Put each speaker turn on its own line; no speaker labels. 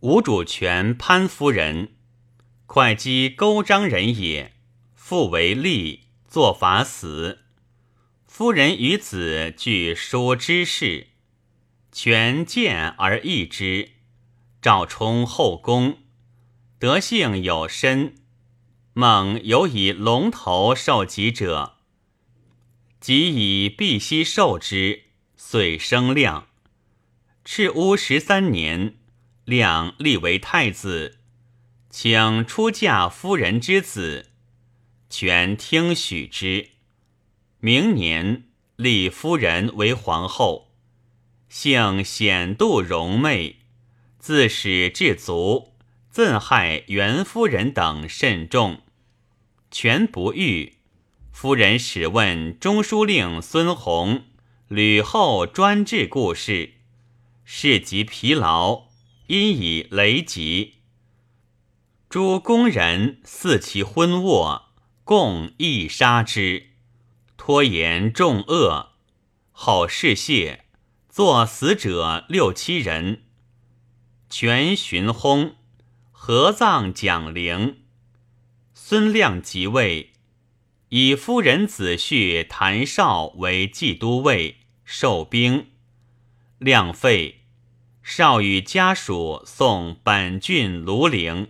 吴主权潘夫人，会稽勾章人也。父为吏，作法死。夫人与子俱书之事，权见而异之。赵充后宫，德性有身。孟有以龙头受己者，即以碧玺受之，遂生亮。赤乌十三年。亮立为太子，请出嫁夫人之子，权听许之。明年立夫人为皇后，幸显度容媚，自始至足，憎害袁夫人等甚重。权不遇，夫人始问中书令孙弘吕后专制故事，事极疲劳。因以雷疾，诸宫人似其昏卧，共亦杀之。拖延重恶，后事谢，作死者六七人。全寻薨，合葬蒋陵。孙亮即位，以夫人子婿谭绍为冀都尉，受兵。亮废。少与家属送本郡庐陵。